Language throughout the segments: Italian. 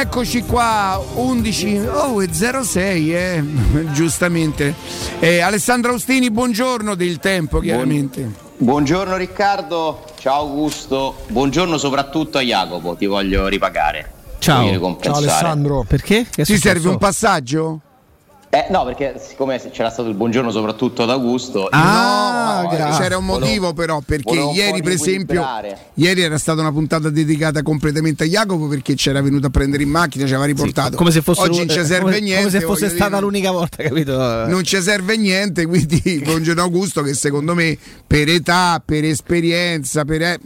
Eccoci qua, 11, oh, è 06, eh, giustamente. Eh, Alessandro Austini, buongiorno del tempo, chiaramente. Buongiorno Riccardo, ciao Augusto, buongiorno soprattutto a Jacopo, ti voglio ripagare. Ciao, ciao Alessandro. Perché? Che Ti serve un passaggio? Eh, no, perché siccome c'era stato il buongiorno soprattutto ad Augusto, ah, no, c'era un motivo però, perché ieri per esempio, ieri era stata una puntata dedicata completamente a Jacopo perché c'era venuto a prendere in macchina, ci aveva riportato. Sì, come se fosse, Oggi non ci serve come, niente. Come se fosse stata dire, l'unica volta, capito? Non ci serve niente, quindi buongiorno Augusto che secondo me per età, per esperienza, per...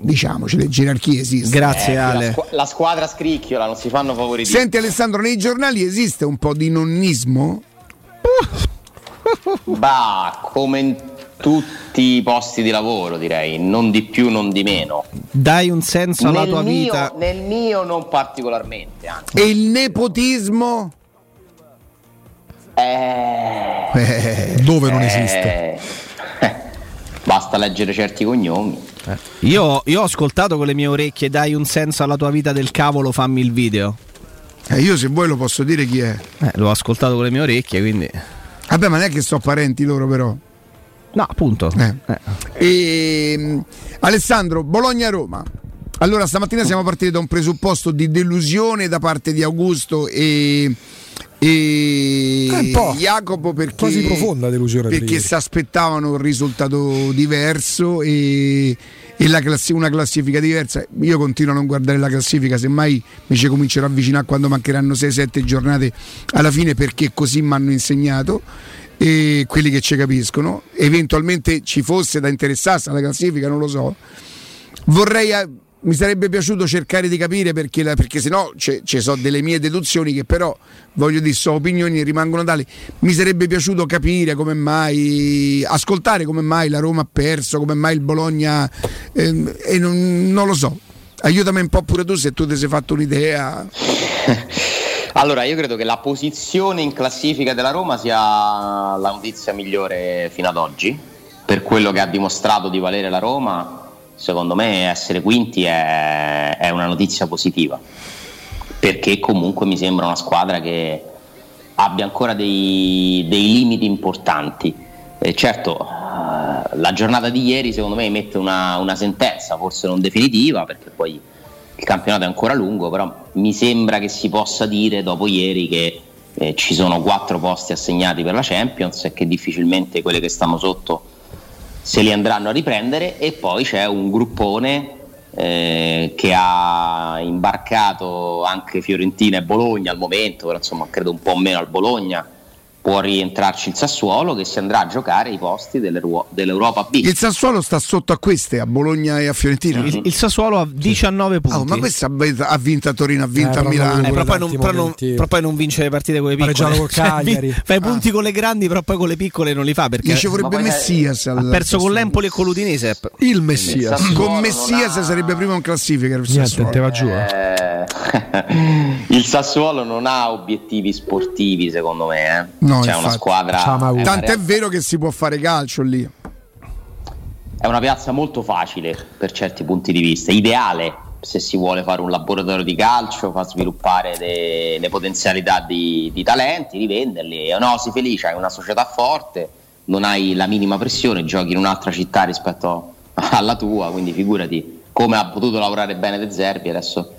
Eh, diciamoci, le gerarchie esistono. Grazie eh, Ale. La, squ- la, squadra scricchiola, non si fanno favori. Senti Alessandro, nei giornali esiste un po' di nonnismo? Bah, come in tutti i posti di lavoro, direi, non di più, non di meno. Dai un senso alla nel tua mio, vita. Nel mio non particolarmente, anzi. E il nepotismo? Eh, eh, dove non esiste? Basta leggere certi cognomi. Eh. Io, io, ho ascoltato con le mie orecchie, dai un senso alla tua vita del cavolo, fammi il video. Eh, io se vuoi lo posso dire chi è. Eh, l'ho ascoltato con le mie orecchie, quindi... Vabbè, ma non è che sono parenti loro però. No, appunto. Eh. E, ehm, Alessandro, Bologna-Roma. Allora, stamattina siamo partiti da un presupposto di delusione da parte di Augusto e, e Jacopo perché, quasi profonda delusione perché si aspettavano un risultato diverso e, e classi- una classifica diversa. Io continuo a non guardare la classifica, semmai mi ci comincerò a avvicinare quando mancheranno 6-7 giornate alla fine perché così mi hanno insegnato e quelli che ci capiscono. Eventualmente ci fosse da interessarsi alla classifica, non lo so. Vorrei mi sarebbe piaciuto cercare di capire perché, la, perché sennò ci sono delle mie deduzioni che però voglio dire sono opinioni e rimangono tali. Mi sarebbe piaciuto capire come mai ascoltare come mai la Roma ha perso come mai il Bologna eh, e non, non, lo so. Aiutami un po' pure tu se tu ti sei fatto un'idea. Allora io credo che la posizione in classifica della Roma sia la notizia migliore fino ad oggi per quello che ha dimostrato di valere la Roma secondo me essere quinti è, è una notizia positiva, perché comunque mi sembra una squadra che abbia ancora dei, dei limiti importanti. E certo, eh, la giornata di ieri secondo me mette una, una, sentenza, forse non definitiva, perché poi il campionato è ancora lungo, però mi sembra che si possa dire dopo ieri che eh, ci sono quattro posti assegnati per la Champions e che difficilmente quelle che stanno sotto se li andranno a riprendere e poi c'è un gruppone eh, che ha imbarcato anche Fiorentina e Bologna al momento, però insomma credo un po' meno al Bologna può rientrarci il Sassuolo che si andrà a giocare i posti dell'Europa B. Il Sassuolo sta sotto a queste, a Bologna e a Fiorentina. Il, il Sassuolo ha 19 sì. punti. Oh, ma questa ha vinto a Torino, ha vinto eh, a Milano. Eh, però, poi non, però, non, però, poi non, vince le partite con le piccole. Con Cagliari. Cioè, fai ah. punti con le grandi, però poi con le piccole non li fa. Perché ci vorrebbe Messias. Ha perso con l'Empoli e con l'Udinese. Il Messias. Il con Messias ha... sarebbe primo in classifica. Il Niente, te va giù. Eh. il Sassuolo non ha obiettivi sportivi, secondo me. Eh. No, C'è una squadra squadra. Tanto è vero che si può fare calcio lì. È una piazza molto facile per certi punti di vista, ideale se si vuole fare un laboratorio di calcio, far sviluppare le, le potenzialità di, di, talenti, rivenderli. No, si felice, hai una società forte, non hai la minima pressione, giochi in un'altra città rispetto alla tua, quindi figurati come ha potuto lavorare bene De Zerbi, adesso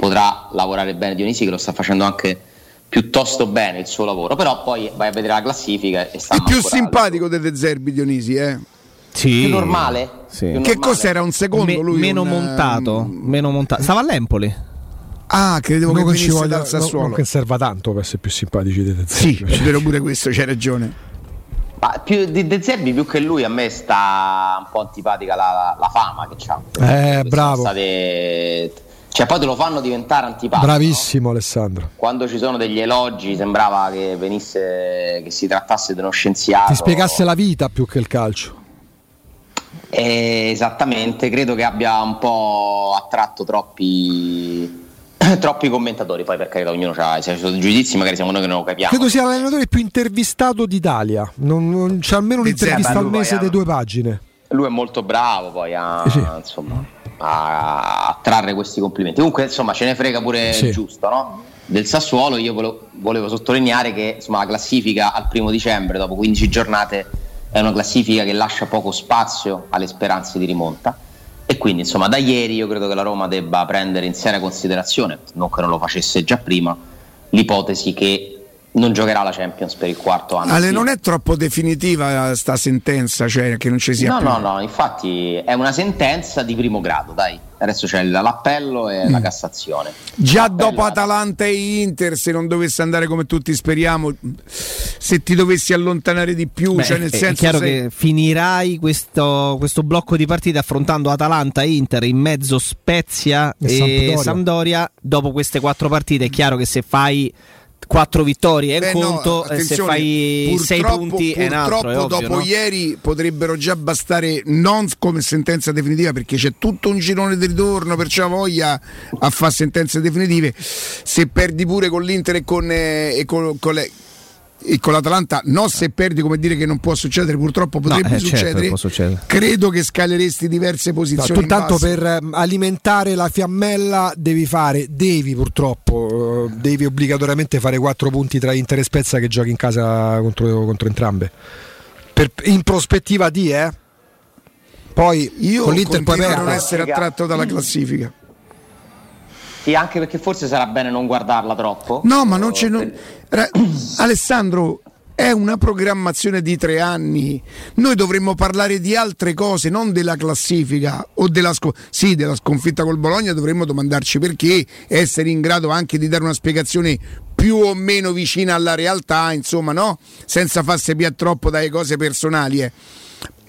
potrà lavorare bene Dionisi che lo sta facendo anche piuttosto bene il suo lavoro, però poi vai a vedere la classifica e sta È più simpatico delle Zerbi Dionisi, eh? Sì. Più normale? Sì. Più che cos'era un secondo Me, lui? Meno un, montato, um... meno montato. Stava all'Empoli. Ah, credevo non che venisse voglia, dal Sassuolo. Non che serva tanto per essere più simpatici di De Zerbi. Sì, ci vedo pure questo, c'hai ragione. Ma più di De Zerbi più che lui a me sta un po' antipatica la, la fama che c'ha. Eh, bravo. State cioè poi te lo fanno diventare antipatico. Bravissimo no? Alessandro. Quando ci sono degli elogi sembrava che venisse che si trattasse di uno scienziato. Ti spiegasse la vita più che il calcio. Eh, esattamente, credo che abbia un po' attratto troppi troppi commentatori, poi per carità ognuno ha i suoi giudizi, magari siamo noi che non lo capiamo. Credo sia l'allenatore più intervistato d'Italia, non, non c'è almeno un'intervista al mese di due pagine. Lui è molto bravo, poi ha, sì. insomma a, a trarre questi complimenti. Comunque, insomma, ce ne frega pure Sì. giusto, no? Del Sassuolo, io volevo, volevo sottolineare che insomma, la classifica al primo dicembre, dopo 15 giornate, è una classifica che lascia poco spazio alle speranze di rimonta. E quindi, insomma, da ieri io credo che la Roma debba prendere in seria considerazione, non che non lo facesse già prima, l'ipotesi che non giocherà la Champions per il quarto anno. Ale, Sì. non è troppo definitiva sta sentenza, cioè che non ci sia No, più. no, no, infatti è una sentenza di primo grado, dai. Adesso c'è l'appello e Mm. la Cassazione. Già L'appello- dopo Atalanta e Inter, se non dovesse andare come tutti speriamo, se ti dovessi allontanare di più, Beh, cioè nel è, è senso chiaro sei- che finirai questo, questo blocco di partite affrontando Atalanta e Inter in mezzo Spezia E e, Sampdoria. Sampdoria. Dopo queste quattro partite è chiaro che se fai quattro vittorie è Beh, un no, conto, e se fai sei punti è un altro. Purtroppo ovvio, dopo no? ieri potrebbero già bastare non come sentenza definitiva perché c'è tutto un girone di ritorno, perciò voglia a fare sentenze definitive. Se perdi pure con l'Inter e con, eh, e con- con le- e con l'Atalanta, no se perdi come dire che non può succedere, purtroppo potrebbe eh, certo succedere. può succedere. Credo che scaleresti diverse No, posizioni. tu in tanto per ehm, alimentare la fiammella devi fare, devi purtroppo, eh, devi obbligatoriamente fare 4 punti tra Inter e Spezia che giochi in casa contro, contro entrambe. Per- in prospettiva di, eh? Poi Io con l'Inter a non essere attratto dalla classifica. Sì, anche perché forse sarà bene non guardarla troppo. No, ma non c'è. non- Ra- Alessandro, è una programmazione di tre anni. Noi dovremmo parlare di altre cose, non della classifica o della, sco- sì, della sconfitta col Bologna. Dovremmo domandarci perché, essere in grado anche di dare una spiegazione più o meno vicina alla realtà, insomma, no? Senza farsi via troppo dalle cose personali. eh.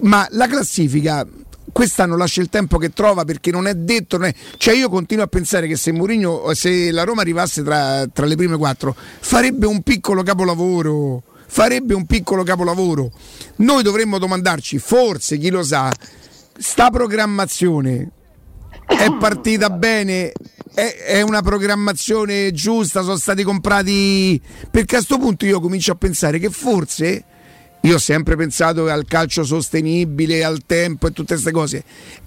Ma la classifica quest'anno lascia il tempo che trova perché non è detto, non è- cioè io continuo a pensare che se Mourinho, se la Roma arrivasse tra, tra le prime quattro, farebbe un piccolo capolavoro, farebbe un piccolo capolavoro. Noi dovremmo domandarci, forse chi lo sa, sta programmazione è partita bene? È, una programmazione giusta? Sono stati comprati? Perché a questo punto io comincio a pensare che forse io ho sempre pensato al calcio sostenibile, al tempo e tutte queste cose.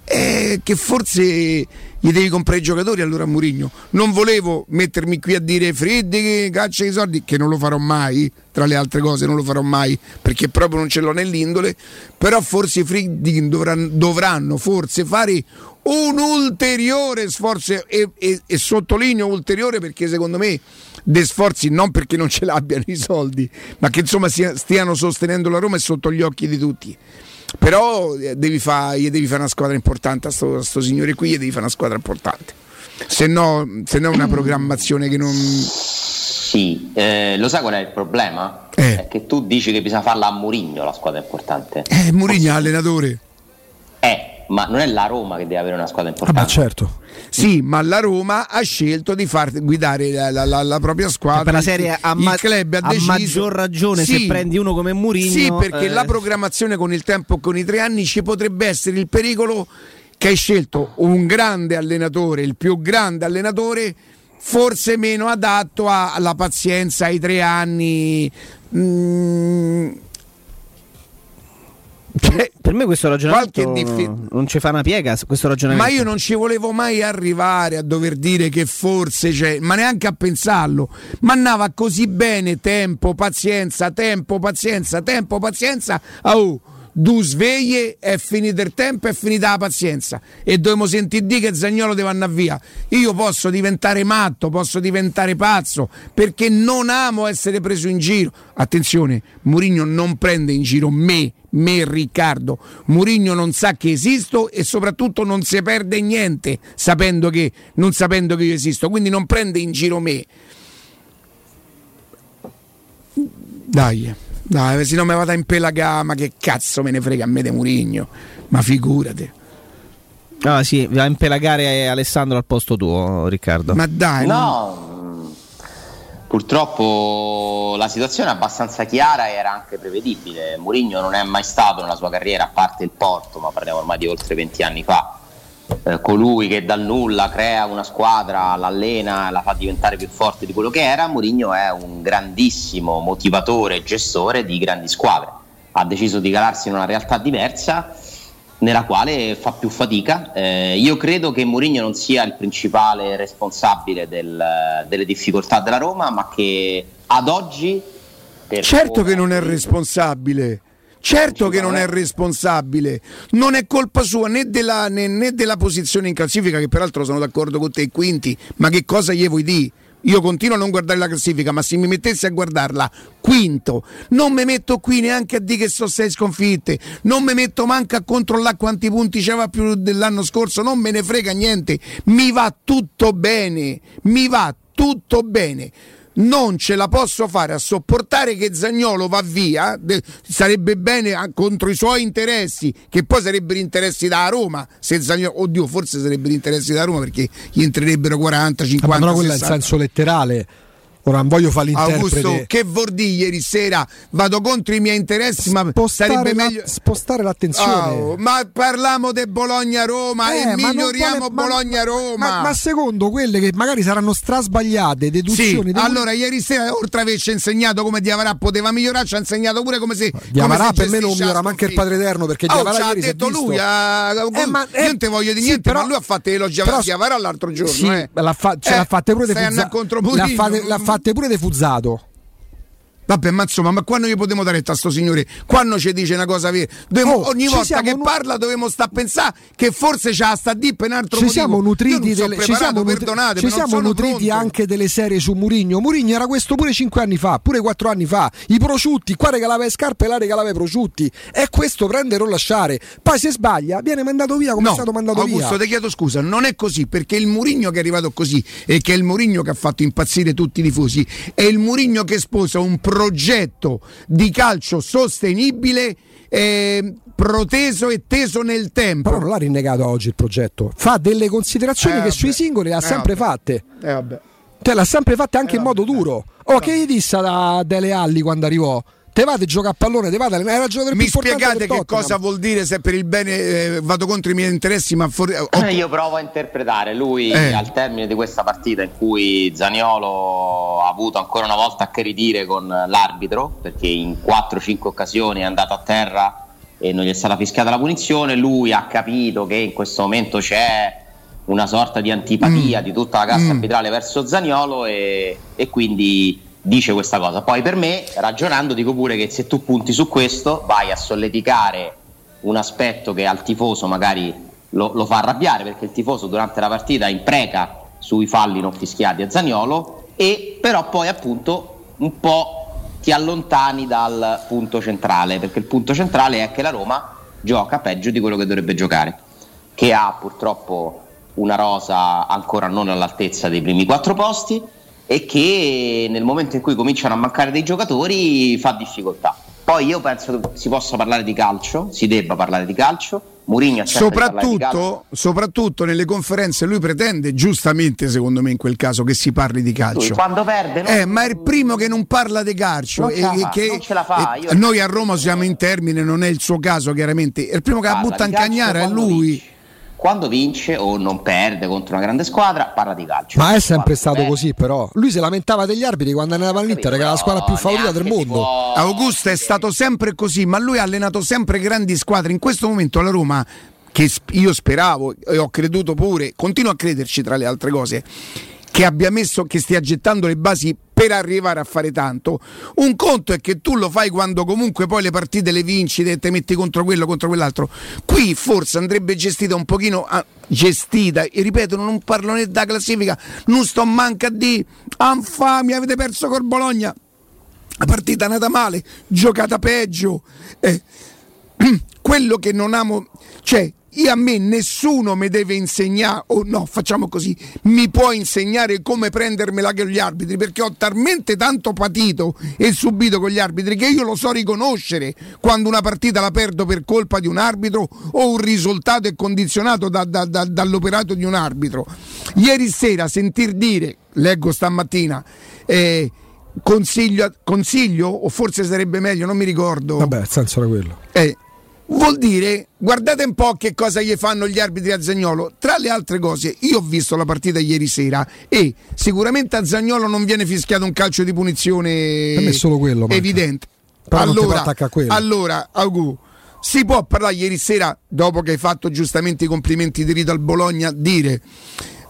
eh, che forse gli devi comprare i giocatori allora a Murigno. Non volevo mettermi qui a dire Freddi caccia i soldi, che non lo farò mai, tra le altre cose non lo farò mai, perché proprio non ce l'ho nell'indole. Però forse i Freddi dovranno, dovranno forse fare un ulteriore sforzo e, e- e sottolineo ulteriore perché secondo me dei sforzi non perché non ce l'abbiano i soldi ma che insomma stiano sostenendo la Roma e sotto gli occhi di tutti però eh, devi fare fare una squadra importante a sto, a sto signore qui gli devi fare una squadra importante se no, se no è una programmazione che non Sì, eh, lo sai qual è il problema? Eh. È che tu dici che bisogna farla a Murigno la squadra importante. eh, Mourinho è allenatore Eh, ma non è la Roma che deve avere una squadra Ah, importante. ma certo. Sì, ma la Roma ha scelto di far guidare la, la- la- la propria squadra. per la serie a, il ma- club ha a deciso- maggior ragione Sì, se prendi uno come Mourinho Sì, perché eh, la programmazione con il tempo e con i tre anni ci potrebbe essere il pericolo che hai scelto un grande allenatore, il più grande allenatore, forse meno adatto alla pazienza ai tre anni. Mm. Cioè, per me questo ragionamento diffi- non ci fa una piega questo ragionamento ma io non ci volevo mai arrivare a dover dire che forse c'è, ma neanche a pensarlo. Ma andava così bene, tempo, pazienza, tempo, pazienza, tempo, pazienza. Oh, due sveglie, è finito il tempo, è finita la pazienza. E dobbiamo sentire di che Zagnolo deve andare via. Io posso diventare matto, posso diventare pazzo, perché non amo essere preso in giro. Attenzione, Mourinho non prende in giro me, me Riccardo. Mourinho non sa che esisto e soprattutto non si perde niente sapendo che, non sapendo che io esisto. Quindi non prende in giro me. Dai, dai, se no mi vado a impelagare, ma che cazzo me ne frega a me di Murigno? Ma figurati. ah sì va a impelagare Alessandro al posto tuo Riccardo Ma dai, No, mh, purtroppo la situazione è abbastanza chiara e era anche prevedibile. Mourinho non è mai stato nella sua carriera, a parte il Porto, ma parliamo ormai di oltre 20 anni fa, eh, colui che dal nulla crea una squadra, l'allena, la fa diventare più forte di quello che era. Mourinho è un grandissimo motivatore e gestore di grandi squadre. Ha deciso di calarsi in una realtà diversa nella quale fa più fatica. Eh, io credo che Mourinho non sia il principale responsabile del, delle difficoltà della Roma, ma che ad oggi... Certo che non è responsabile. Certo che non è responsabile, non è colpa sua né della, né, né della posizione in classifica, che peraltro sono d'accordo con te, quinti, ma che cosa gli vuoi dire? Io continuo a non guardare la classifica, ma se mi mettessi a guardarla, quinto, non mi metto qui neanche a dire che sono sei sconfitte, non mi metto manco a controllare quanti punti c'era più dell'anno scorso, non me ne frega niente, mi va tutto bene, mi va tutto bene non ce la posso fare a sopportare che Zagnolo va via, sarebbe bene contro i suoi interessi, che poi sarebbero interessi da Roma, se Zagnolo, oddio, forse sarebbero interessi da Roma perché gli entrerebbero 40, 50, Ma però quello 60. è in senso letterale. Ora non voglio fare l'interprete. Augusto, che vuol dire ieri sera? Vado contro i miei interessi, ma Spostare sarebbe la- meglio. spostare l'attenzione. Oh, ma parliamo di Bologna-Roma Eh, e ma miglioriamo ma- Bologna-Roma. Ma, ma secondo quelle che magari saranno strasbagliate, Sì, deduzioni. devo- allora ieri sera oltre a averci insegnato come Diavarà poteva migliorare, ci ha insegnato pure come si Diavarà per me non migliora la manco il. Padre Eterno, perché Oh, Diavarà ci ha detto lui, ah, Eh, ma- io eh, non ti voglio di sì, niente, però- ma lui ha fatto elogiare però- Diavarà l'altro giorno. Sì, eh. l'ha fa- ce Eh, l'ha fatte pure L'ha, Mourinho. Fatte pure De Fuzzato. Vabbè, ma insomma, ma quando gli potremo dare a sto signore? Quando ci dice una cosa vera? Oh, ogni volta che nu- parla dobbiamo sta a pensare che forse c'ha sta di per un altro Ci motivo. siamo nutriti, delle, ci siamo, nutri- ci siamo nutriti pronto. anche delle serie su Murigno. Murigno era questo pure 5 anni fa, pure 4 anni fa. I prosciutti, qua regalava le scarpe e là regalava i prosciutti. È questo prendere o lasciare. Poi se sbaglia viene mandato via come No, è stato mandato Augusto, via. ti chiedo scusa, non è così perché il Murigno che è arrivato così e che è il Murigno che ha fatto impazzire tutti i tifosi è il Murigno che sposa un progetto di calcio sostenibile, eh, proteso e teso nel tempo. Però non l'ha rinnegato oggi il progetto. Fa delle considerazioni Eh, che sui singoli le ha Eh, sempre vabbè. fatte. Eh, vabbè. Te l'ha sempre fatte anche Eh, in modo duro. Oh, che gli disse da Dele Alli quando arrivò? Te vate a giocare a pallone, te vate, era il giocatore Mi spiegate che cosa vuol dire se per il bene eh, vado contro i miei interessi, ma ho- Eh, Io provo a interpretare lui Eh. al termine di questa partita in cui Zaniolo ha avuto ancora una volta a che ridire con l'arbitro perché in 4-5 occasioni è andato a terra e non gli è stata fischiata la punizione. Lui ha capito che in questo momento c'è una sorta di antipatia di tutta la cassa Mm. arbitrale verso Zaniolo e, e quindi dice questa cosa. Poi per me, ragionando, dico pure che se tu punti su questo vai a solleticare un aspetto che al tifoso magari lo, lo fa arrabbiare perché il tifoso durante la partita impreca sui falli non fischiati a Zaniolo e però poi appunto un po' ti allontani dal punto centrale perché il punto centrale è che la Roma gioca peggio di quello che dovrebbe giocare che ha purtroppo una rosa ancora non all'altezza dei primi quattro posti e che nel momento in cui cominciano a mancare dei giocatori fa difficoltà. Poi io penso che si possa parlare di calcio, si debba parlare di calcio. Mourinho soprattutto, soprattutto nelle conferenze lui pretende giustamente secondo me in quel caso che si parli di calcio quando perde non- Eh, ma è il primo che non parla di calcio Non e, fa, che fa, noi a Roma siamo in termine non è il suo caso chiaramente è il primo che la butta in cagnara è lui vince. Quando vince o non perde contro una grande squadra, parla di calcio. Ma è sempre stato perde- così, però. Lui si lamentava degli arbitri quando andava all'Inter, che era la squadra più favorita del mondo. può- Augusto è stato sempre così ma lui ha allenato sempre grandi squadre in questo momento la Roma che io speravo e ho creduto pure continuo a crederci tra le altre cose che abbia messo che stia gettando le basi per arrivare a fare tanto. Un conto è che tu lo fai quando comunque poi le partite le vinci e te metti contro quello, contro quell'altro. Qui forse andrebbe gestita un pochino ah, gestita, e ripeto, non parlo né da classifica, non sto manca di anfami, avete perso col Bologna. La partita è andata male, giocata peggio. Eh, quello che non amo, cioè io a me nessuno mi deve insegnare, o no, facciamo così, mi può insegnare come prendermela con gli arbitri, perché ho talmente tanto patito e subito con gli arbitri che io lo so riconoscere quando una partita la perdo per colpa di un arbitro o un risultato è condizionato da- da- da- dall'operato di un arbitro. Ieri sera sentir dire, leggo stamattina, eh, consiglio, consiglio, o forse sarebbe meglio, non mi ricordo. Vabbè, il senso era quello. Eh, vuol dire, guardate un po' che cosa gli fanno gli arbitri a Zagnolo. Tra le altre cose, io ho visto la partita ieri sera e sicuramente a Zagnolo non viene fischiato un calcio di punizione Per me è solo quello, manca. evidente. Però allora, attaccare a quello. allora, Augu, si può parlare ieri sera, dopo che hai fatto giustamente i complimenti di Rito al Bologna, dire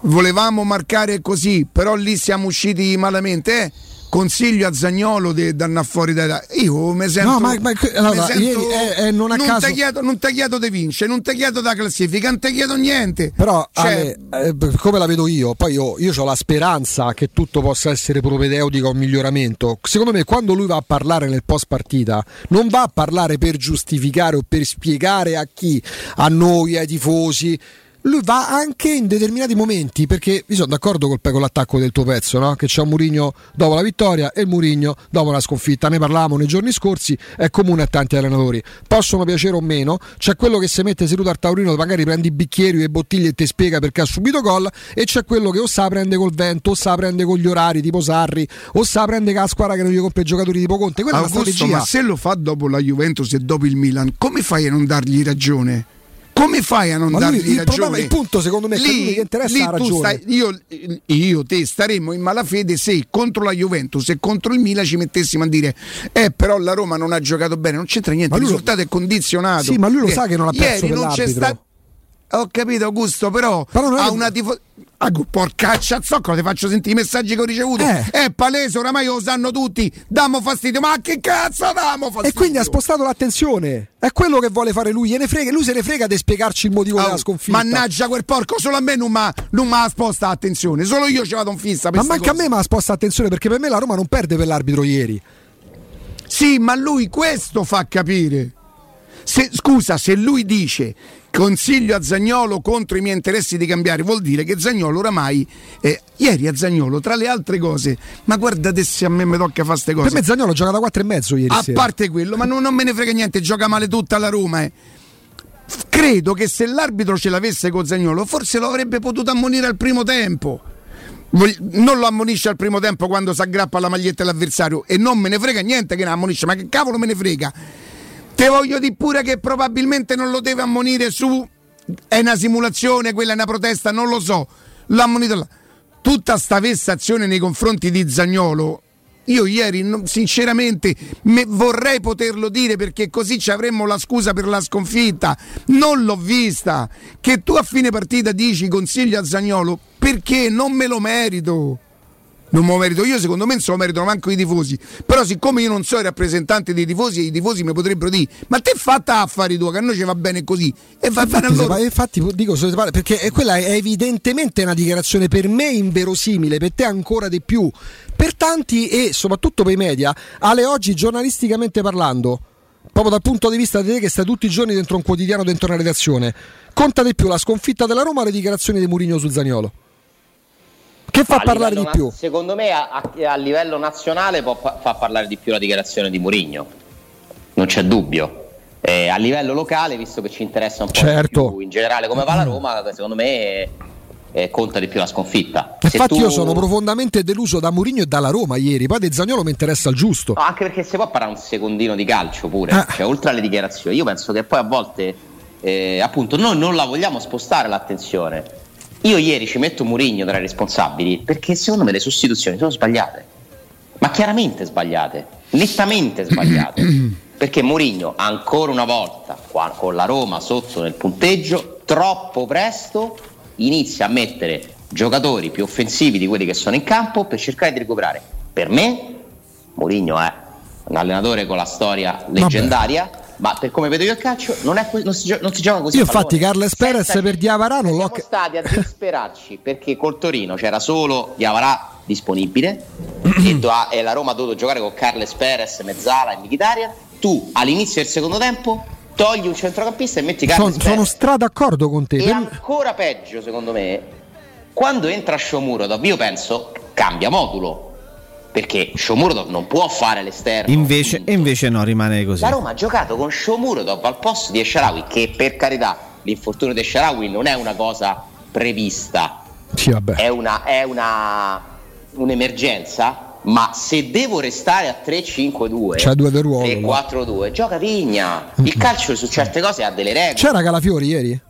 volevamo marcare così, però lì siamo usciti malamente. Eh? Consiglio a Zagnolo di andare fuori da io mi sento no, ma, ma allora, sento, ieri è, è non a non caso ti chiedo non ti chiedo di vincere non ti chiedo da classifica non ti chiedo niente. Però Cioè, Ale, eh, come la vedo io poi io, io ho la speranza che tutto possa essere propedeutico a un miglioramento. Secondo me quando lui va a parlare nel post partita non va a parlare per giustificare o per spiegare a chi? A noi ai tifosi lui va anche in determinati momenti perché io sono d'accordo col, con l'attacco del tuo pezzo no? che c'è un Murigno dopo la vittoria e il Murigno dopo la sconfitta ne parlavamo nei giorni scorsi è comune a tanti allenatori possono piacere o meno c'è quello che si mette seduto al taurino magari prendi bicchieri e bottiglie e ti spiega perché ha subito gol e c'è quello che o sa prende col vento o sa prende con gli orari tipo Sarri o sa prende con la squadra che non gli compra i giocatori tipo Conte quella Augusto, è una strategia ma se lo fa dopo la Juventus e dopo il Milan come fai a non dargli ragione? Come fai a non Ma lui- dargli il ragione? problema- il punto, secondo me, è che a lui gli interessa lì ragione. stai- io, io, te staremmo in malafede se contro la Juventus e contro il Milan ci mettessimo a dire eh però la Roma non ha giocato bene non c'entra niente Ma il lui lo- risultato è condizionato Sì, ma lui lo Eh, sa che non ha perso ieri per non c'è l'arbitro. sta- ho capito Augusto però, Però ha che- una tifo Ah, porcaccia zoccola, ti faccio sentire i messaggi che ho ricevuto. Eh. È palese, oramai lo sanno tutti. Damo fastidio, ma che cazzo damo fastidio? E quindi ha spostato l'attenzione. È quello che vuole fare lui. Gliene frega, lui se ne frega di spiegarci il motivo Oh, della sconfitta. Mannaggia quel porco, solo a me non mi m'ha sposta attenzione, solo io ci vado in fissa. Ma manca a cose. me, ma sposta attenzione perché per me la Roma non perde per l'arbitro ieri. Sì, ma lui questo fa capire. Se- scusa, se lui dice consiglio a Zagnolo contro i miei interessi di cambiare, vuol dire che Zagnolo oramai. eh, ieri a Zagnolo, tra le altre cose, ma guardate se a me mi tocca fare queste cose. Per me Zagnolo gioca da 4 e mezzo ieri A sera. parte quello, ma non, non me ne frega niente, gioca male tutta la Roma. eh. Credo che se l'arbitro ce l'avesse con Zagnolo, forse lo avrebbe potuto ammonire al primo tempo. Non lo ammonisce al primo tempo quando si aggrappa alla maglietta dell'avversario e non me ne frega niente che ne ammonisce, ma che cavolo me ne frega? Te voglio dire pure che probabilmente non lo deve ammonire su. È una simulazione, quella è una protesta, non lo so. L'ha ammonito là. Tutta sta vessazione nei confronti di Zagnolo. Io ieri, sinceramente, me- vorrei poterlo dire perché così ci avremmo la scusa per la sconfitta. Non l'ho vista. Che tu a fine partita dici consiglio a Zagnolo perché non me lo merito. Non me lo merito io, secondo me non se lo meritano manco i tifosi. Però, siccome io non so il rappresentante dei tifosi, i tifosi mi potrebbero dire: Ma te fatta affari tua, che a noi ci va bene così. E va bene allora. infatti dico se parla- perché è- quella è evidentemente una dichiarazione per me inverosimile, per te ancora di più, per tanti e soprattutto per i media, alle oggi giornalisticamente parlando, proprio dal punto di vista di te che stai tutti i giorni dentro un quotidiano, dentro una redazione, conta di più la sconfitta della Roma o le dichiarazioni di Murigno su Zaniolo? Che fa A parlare di più? Secondo me a, a- livello nazionale può fa, parlare di più la dichiarazione di Mourinho, non c'è dubbio. Eh, a livello locale, visto che ci interessa un po' Certo. di più in generale come va la Roma, secondo me eh, conta di più la sconfitta. Se Infatti tu- io sono profondamente deluso da Murigno e dalla Roma ieri, poi di Zaniolo mi interessa il giusto. No, anche perché si può parlare un secondino di calcio pure, Ah. cioè, oltre alle dichiarazioni. Io penso che poi a volte, eh, appunto, noi non la vogliamo spostare l'attenzione. Io ieri ci metto Murigno tra i responsabili perché secondo me le sostituzioni sono sbagliate, ma chiaramente sbagliate, nettamente sbagliate. perché Murigno ancora una volta, con la Roma sotto nel punteggio, troppo presto inizia a mettere giocatori più offensivi di quelli che sono in campo per cercare di recuperare. Per me Mourinho è un allenatore con la storia leggendaria, ma per come vedo io il calcio non, è non si, non si gioca così. Io a infatti Carles Perez Senza- per Diavarà non l'ho Siamo stati a disperarci perché col Torino c'era solo Diavarà disponibile e, do- e la Roma ha dovuto giocare con Carles Perez, Mezzala e Mkhitaryan. Tu all'inizio del secondo tempo togli un centrocampista e metti Carles Sono, Perez. sono stra d'accordo con te. E Per- ancora peggio, secondo me, quando entra Shomurodov, io penso cambia modulo. Perché Shomurodov non può fare l'esterno. Invece, e invece no, rimane così. La Roma ha giocato con Shomurodov al posto di Esharawi, che per carità l'infortunio di Esharawi non è una cosa prevista, Sì, vabbè. è una, è una un'emergenza, ma se devo restare a 3-5-2, C'ha due del ruolo, là. 3-4-2, gioca Vigna. Il calcio su certe cose ha delle regole. C'era Calafiori ieri?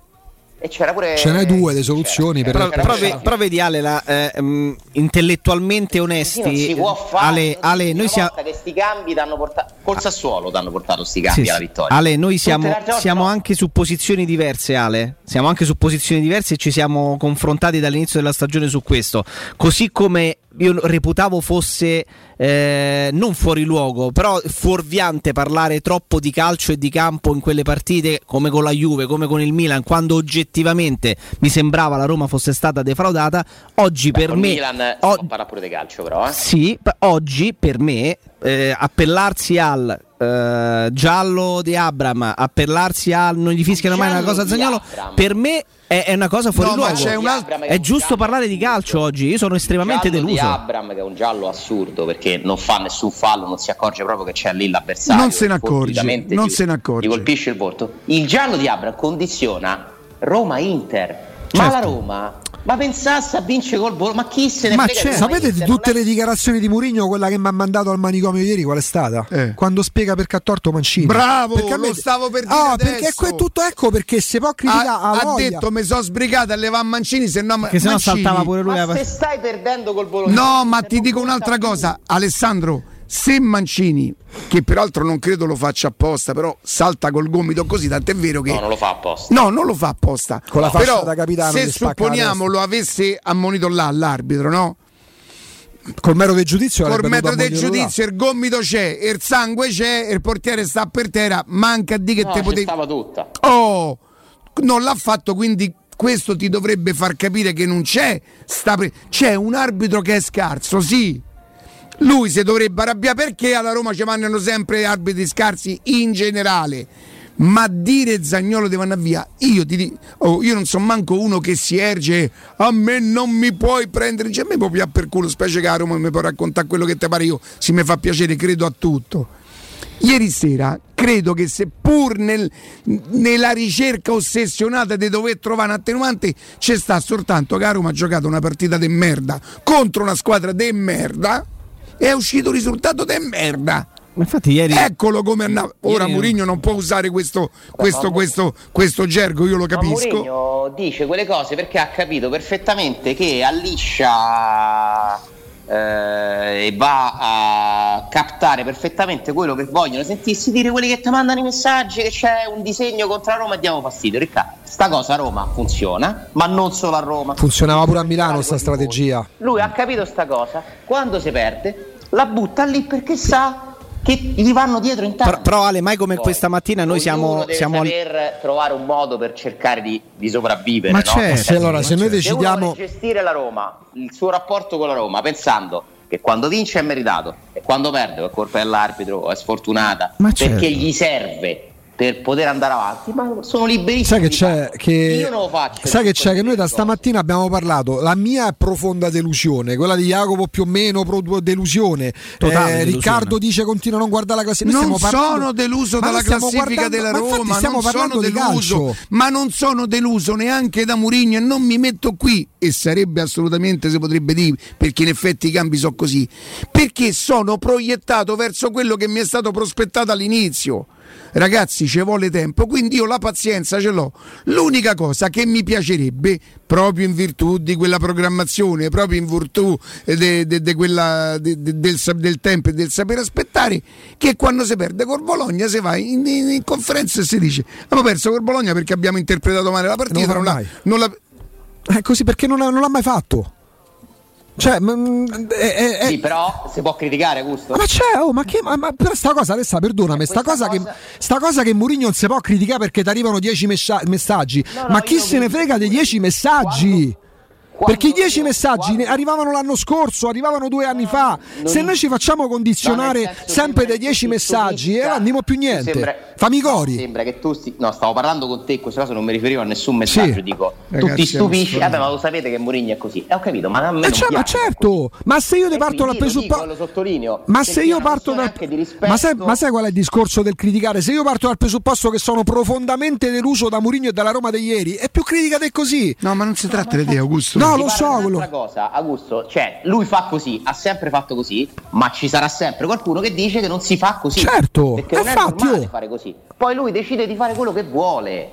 E c'era pure. Ce n'è due le soluzioni per Però, c'era però vedi Ale, la, eh, mh, intellettualmente Sì, non onesti, si può fare. Ale, Ale, noi siamo... che sti cambi t'hanno portato. Col Sassuolo t'hanno portato sti cambi Sì, alla vittoria. Ale, noi siamo, siamo no. anche su posizioni diverse, Ale. Siamo anche su posizioni diverse e ci siamo confrontati dall'inizio della stagione su questo. Così come io reputavo fosse eh, non fuori luogo, però fuorviante parlare troppo di calcio e di campo in quelle partite, come con la Juve, come con il Milan, quando oggettivamente mi sembrava la Roma fosse stata defraudata. Oggi Beh, per me. Milan o- parlare pure di calcio, però. Eh. sì, oggi per me eh, appellarsi al eh, giallo di Abram, appellarsi al non gli fischiano mai una cosa a di Zagnolo, per me è, è una cosa fuori No, ma luogo. c'è un alt- Abram che È giusto giallo parlare di calcio oggi, io sono estremamente giallo di deluso. Abram che è un giallo assurdo perché non fa nessun fallo, non si accorge proprio che c'è lì l'avversario. Non se ne accorge, non gli- se ne accorge. Gli colpisce il volto. Il giallo di Abram condiziona Roma-Inter. Ma Certo. la Roma, ma pensasse a vincere col Bologna, ma chi se ne Ma frega? di Sapete di tutte le è- dichiarazioni di Mourinho, quella che mi ha mandato al manicomio ieri, qual è stata? Eh. Quando spiega perché ha torto Mancini. Bravo, Perché lo stavo per dire Ah, adesso. perché que- tutto ecco perché si può criticare ha, a ha detto mi sono sbrigato a levare Mancini se no Che se no saltava pure lui. Ma la- se stai perdendo col Bologna No, ma se ti dico un'altra cosa, Alessandro. Se Mancini, che peraltro non credo lo faccia apposta, però salta col gomito così, tant'è vero che No, non lo fa apposta. No, non lo fa apposta. Con la Però, da capitano se supponiamo lo avesse ammonito là l'arbitro, no? Col metro del giudizio Col dovuto del ammonirlo là. giudizio il gomito c'è, il sangue c'è, il portiere sta per terra, manca a di che No, te potevi. stava tutta. Oh, non l'ha fatto, quindi questo ti dovrebbe far capire che non c'è. sta pre- c'è un arbitro che è scarso, sì. Lui si dovrebbe arrabbiare perché alla Roma ci mandano sempre arbitri scarsi in generale. Ma dire Zagnolo deve andare via, io ti oh, io non sono manco uno che si erge, a me non mi puoi prendere, cioè, a me pigliare per culo, specie che a Roma mi può raccontare quello che ti pare io, se mi fa piacere, credo a tutto. Ieri sera credo che seppur nel- nella ricerca ossessionata di dover trovare un attenuante c'è sta soltanto che a Roma ha giocato una partita de merda contro una squadra de merda è uscito un risultato de merda. Ma Infatti ieri Eccolo come andava. Ora Ieri- Mourinho non può usare questo, questo, questo, questo gergo, io lo capisco. Mourinho dice quelle cose perché ha capito perfettamente che alliscia eh, e va a captare perfettamente quello che vogliono sentirsi dire quelli che ti mandano i messaggi che c'è un disegno contro Roma e diamo fastidio. Riccardo, sta cosa a Roma funziona, ma non solo a Roma. Funzionava pure a Milano sta strategia. Lui ha capito sta cosa, quando si perde la butta lì perché sa che gli vanno dietro in tanti. Però, però Ale, mai come Poi, questa mattina noi siamo, siamo al- saper trovare un modo per cercare di, di sopravvivere. Ma no? certo, Nel Se allora, se noi se decidiamo vuole gestire la Roma, il suo rapporto con la Roma, pensando che quando vince è meritato e quando perde è colpa dell'arbitro o è sfortunata Ma perché certo. gli serve per poter andare avanti, ma sono liberissimi. Sai che c'è che, Io non lo faccio. sai che c'è che noi da cose. stamattina abbiamo parlato. La mia è profonda delusione, quella di Jacopo più o meno pro- delusione. Totale Eh, delusione. Riccardo dice continua a non guardare la classifica. Non parlando- sono deluso Ma dalla classifica guardando- della Roma, stiamo non parlando sono di deluso, calcio. ma non sono deluso neanche da Mourinho e non mi metto qui e sarebbe assolutamente si potrebbe dire perché in effetti i cambi sono così, perché sono proiettato verso quello che mi è stato prospettato all'inizio. Ragazzi, ci vuole tempo, quindi io la pazienza ce l'ho. L'unica cosa che mi piacerebbe, proprio in virtù di quella programmazione, proprio in virtù eh, de- de- de quella- de- de- del, del tempo e del sapere aspettare, che quando si perde col Bologna si va in, in- in conferenza e si dice abbiamo perso col Bologna perché abbiamo interpretato male la partita. Non Non la- È così perché non, non l'ha mai fatto. Cioè, mm, è- è- Sì, però si può criticare, Gusto. Ma c'è, oh, ma che. Ma, ma per sta cosa, Alessa, perdonami, sta questa cosa, cosa- che. Sta cosa che Mourinho non si può criticare perché ti arrivano 10 messa- messaggi. No, no, ma chi se ne frega dei 10 messaggi? Quando perché i 10 io- messaggi quando- ne- arrivavano l'anno scorso, arrivavano due anni fa. non- Se noi ci facciamo condizionare sempre che 10 tu messaggi, e non andiamo più niente. sembra- Fammi i no, cori. sembra che tu sti- no, stavo parlando con te, in questo caso non mi riferivo a nessun messaggio, Sì. dico Ragazzi, tu ti stupisci, vabbè, ma lo sapete che Mourinho è così. Eh, ho capito, ma a me Eh, non cioè, ma certo, ma se io E parto dal presupposto. lo sottolineo, Ma se io parto dal. rispetto- Ma sai, ma sai qual è il discorso del criticare? Se io parto dal presupposto che sono profondamente deluso da Mourinho e dalla Roma di ieri, è più critica di così. No, ma non si tratta di te, Augusto. No, Ti lo so, un'altra quello- cosa, Augusto, cioè lui fa così, ha sempre fatto così, ma ci sarà sempre qualcuno che dice che non si fa così. Certo, perché non è infatti, normale fare così. Poi lui decide di fare quello che vuole.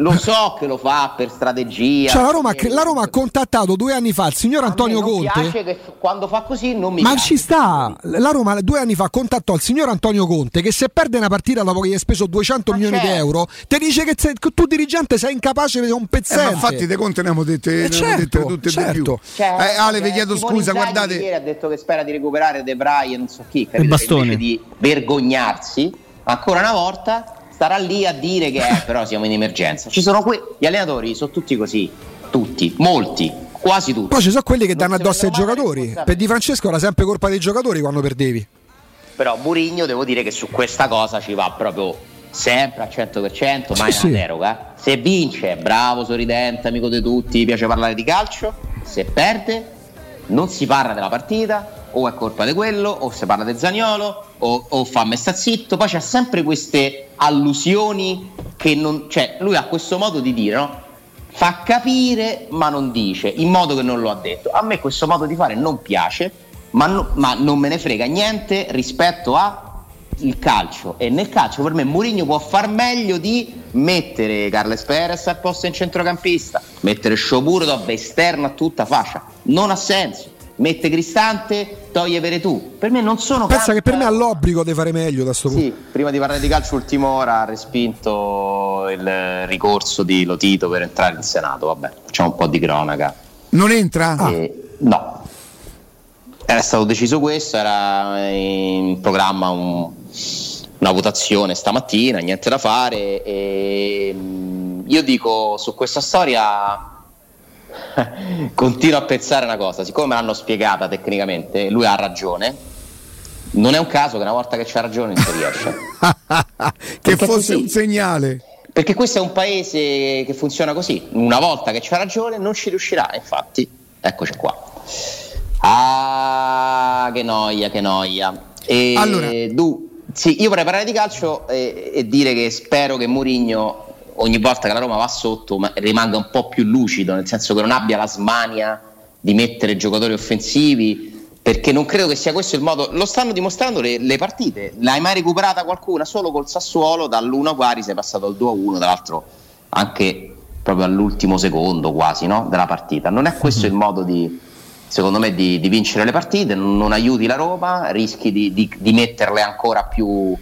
Lo so che lo fa per strategia. Cioè, la, Roma, la Roma ha contattato due anni fa il signor Antonio Conte. Mi piace che quando fa così non mi Ma piace. ci sta. La Roma due anni fa contattò il signor Antonio Conte che se perde una partita dopo che gli hai speso 200 Ma milioni certo. di euro, ti dice che, sei- che tu dirigente sei incapace di un Eh, pezzente. ma infatti De Conte ne abbiamo dette, abbiamo certo, dette tutte e certo. di più. Cioè, Eh, Ale, vi cioè, chiedo scusa, guardate. Ieri ha detto che spera di recuperare De Vrij e non so chi, capito? Bastoni. Invece di vergognarsi, ancora una volta starà lì a dire che eh, però siamo in emergenza. Ci sono que- gli allenatori sono tutti così, tutti, molti, quasi tutti. Poi ci sono quelli che Non danno addosso ai giocatori. Per Di Francesco era sempre colpa dei giocatori quando perdevi. Però Murigno devo dire che su questa cosa ci va proprio sempre al 100%, mai Sì, una sì. deroga. Se vince, bravo, sorridente, amico di tutti, piace parlare di calcio. Se perde, non si parla della partita, o è colpa di quello, o si parla di Zaniolo, o, o fammi sta zitto. Poi c'è sempre queste allusioni che non... Cioè, lui ha questo modo di dire, no? Fa capire ma non dice, in modo che non lo ha detto. A me questo modo di fare non piace, ma, no- ma non me ne frega niente rispetto a il calcio e nel calcio per me Mourinho può far meglio di mettere Carles Perez al posto in centrocampista mettere Sciopuro esterno a tutta fascia non ha senso mette Cristante toglie Veretù per me non sono Pensa cambi- che per me ha l'obbligo di fare meglio da sto punto. sì, prima di parlare di calcio ultima ora ha respinto il ricorso di Lotito per entrare in Senato vabbè facciamo un po' di cronaca Non entra? Ah. eh, no. Era stato deciso questo, era in programma un- una votazione stamattina, niente da fare. E, mm, io dico su questa storia continuo a pensare una cosa, siccome me l'hanno spiegata tecnicamente, lui ha ragione. Non è un caso che una volta che c'ha ragione non si riesce. che Perché fosse così. un segnale. Perché questo è un paese che funziona così. Una volta che c'ha ragione non ci riuscirà. Infatti, eccoci qua. Ah, che noia, che noia. E Allora- du- sì, io vorrei parlare di calcio e, e dire che spero che Mourinho ogni volta che la Roma va sotto ma- rimanga un po' più lucido, nel senso che non abbia la smania di mettere giocatori offensivi. Perché non credo che sia questo il modo. Lo stanno dimostrando le, le partite. L'hai mai recuperata qualcuna? Solo col Sassuolo, dall'1 pari sei passato al 2-1, dall'altro anche proprio all'ultimo secondo quasi no? della partita. Non è questo il modo di, secondo me, di, di vincere le partite, non, non aiuti la Roma, rischi di, di- di metterle ancora più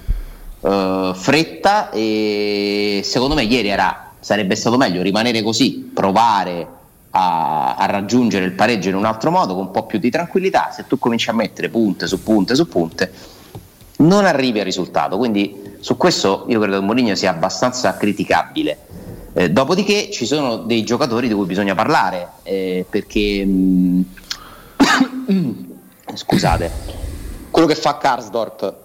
eh, fretta e secondo me ieri era, sarebbe stato meglio rimanere così, provare a, a raggiungere il pareggio in un altro modo, con un po' più di tranquillità. Se tu cominci a mettere punte su punte su punte, non arrivi al risultato. Quindi su questo io credo che Mourinho sia abbastanza criticabile. Eh, dopodiché ci sono dei giocatori di cui bisogna parlare, eh, perché mh, scusate, quello che fa Karsdorp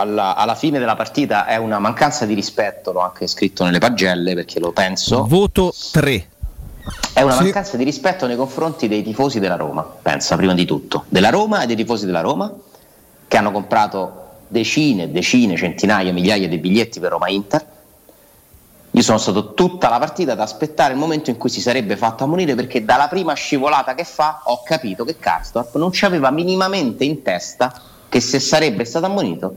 alla, alla fine della partita è una mancanza di rispetto, l'ho anche scritto nelle pagelle perché lo penso. Voto 3. È una Sì. mancanza di rispetto nei confronti dei tifosi della Roma, pensa prima di tutto, della Roma e dei tifosi della Roma che hanno comprato decine, decine, centinaia, migliaia di biglietti per Roma Inter. Io sono stato tutta la partita ad aspettare il momento in cui si sarebbe fatto ammonire perché dalla prima scivolata che fa ho capito che Karsdorp non ci aveva minimamente in testa che se sarebbe stato ammonito,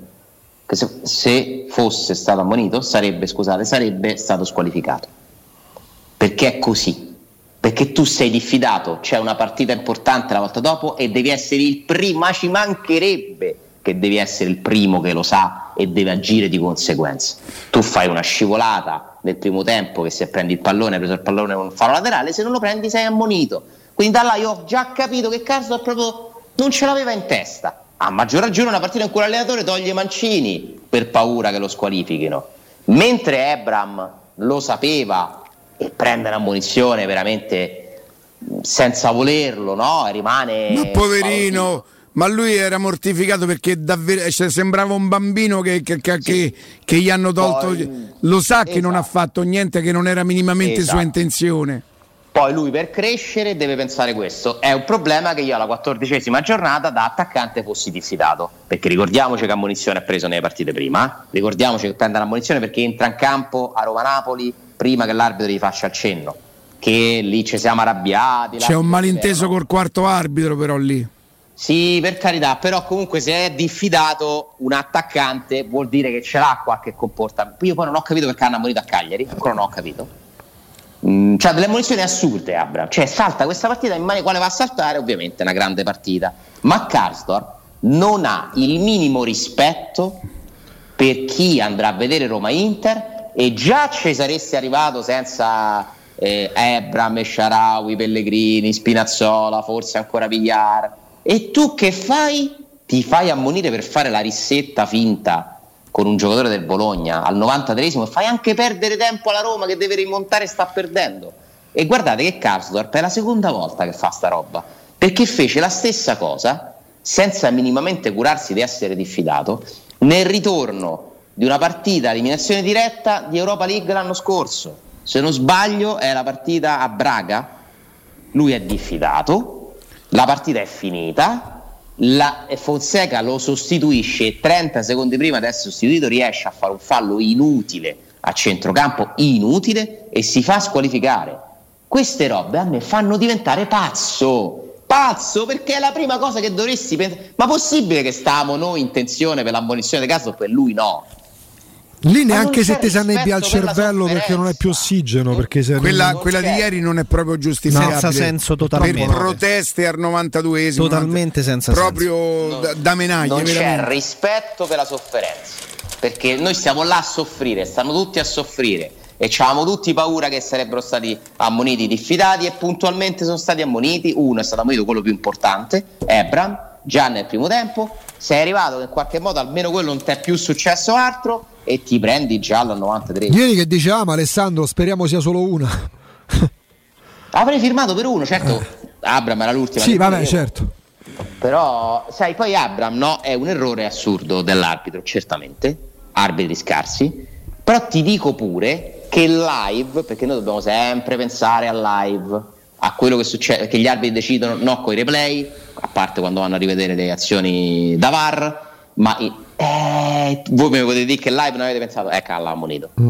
che se, se fosse stato ammonito, sarebbe, scusate, sarebbe stato squalificato perché è così. Perché tu sei diffidato, c'è una partita importante la volta dopo e devi essere il primo, ma ci mancherebbe che devi essere il primo che lo sa e deve agire di conseguenza. Tu fai una scivolata nel primo tempo che se prendi il pallone, hai preso il pallone con un fallo laterale, se non lo prendi sei ammonito. Quindi da là io ho già capito che Carso proprio non ce l'aveva in testa. A maggior ragione una partita in cui l'allenatore toglie mancini per paura che lo squalifichino. Mentre Ebram lo sapeva e prende una munizione veramente senza volerlo, no? E rimane. Ma poverino, ma lui era mortificato perché davvero cioè, sembrava un bambino che, che- che- che- che gli hanno tolto. Poi- lo sa che non ha Esatto. fatto niente, che non era minimamente Esatto. sua intenzione. Poi lui per crescere deve pensare questo. È un problema che io alla quattordicesima giornata da attaccante fossi diffidato. Perché ricordiamoci che ammonizione ha preso nelle partite prima. eh. Ricordiamoci che prende l'ammonizione perché entra in campo a Roma Napoli prima che l'arbitro gli faccia il cenno. Che lì ci siamo arrabbiati. C'è un malinteso col quarto arbitro, però lì. Sì, per carità, però comunque se è diffidato un attaccante vuol dire che ce l'ha qualche comportamento. Io poi non ho capito perché hanno ammonito a Cagliari, ancora non ho capito. Mm, cioè delle munizioni assurde Abram cioè salta questa partita in mano quale va a saltare ovviamente una grande partita. Ma Karsdorp non ha il minimo rispetto per chi andrà a vedere Roma-Inter e già ci saresti arrivato senza eh, Ebram, Sharawi, Pellegrini, Spinazzola, forse ancora Villar. E tu che fai? Ti fai ammonire per fare la rissetta finta con un giocatore del Bologna al 93esimo e fai anche perdere tempo alla Roma che deve rimontare e sta perdendo. E guardate che Karsdorp è la seconda volta che fa sta roba, perché fece la stessa cosa senza minimamente curarsi di essere diffidato nel ritorno di una partita a eliminazione diretta di Europa League l'anno scorso. Se non sbaglio è la partita a Braga, lui è diffidato, la partita è finita, la Fonseca lo sostituisce 30 secondi prima di essere sostituito riesce a fare un fallo inutile a centrocampo inutile e si fa squalificare. Queste robe a me fanno diventare pazzo. Pazzo perché è la prima cosa che dovresti pensare ma possibile che stavamo noi in tensione per l'ammonizione di caso e lui no Lì neanche se ti si annebbia al cervello perché non è più ossigeno. Perché se quella, non... quella di ieri non è proprio giustificabile. Senza senso totalmente. Per proteste al 92esimo. Totalmente senza proprio senso. Proprio da, da menaglie. Non veramente. c'è rispetto per la sofferenza. Perché noi stiamo là a soffrire, stanno tutti a soffrire e avevamo tutti paura che sarebbero stati ammoniti diffidati e puntualmente sono stati ammoniti. Uno è stato ammonito quello più importante, Ebram, già nel primo tempo. Sei arrivato che in qualche modo almeno quello non ti è più successo altro e ti prendi giallo al 93. Ieri che dicevamo Alessandro, speriamo sia solo una. Avrei firmato per uno, certo. Eh. Abram era l'ultima. Sì, vabbè, certo. Però, sai, poi Abram no, è un errore assurdo dell'arbitro, certamente. Arbitri scarsi. Però ti dico pure che live, perché noi dobbiamo sempre pensare al live, a quello che succede, che gli arbitri decidono no con i replay, a parte quando vanno a rivedere le azioni da VAR, ma eh, voi mi potete dire che live non avete pensato, ecco, l'ha ammonito. Mm.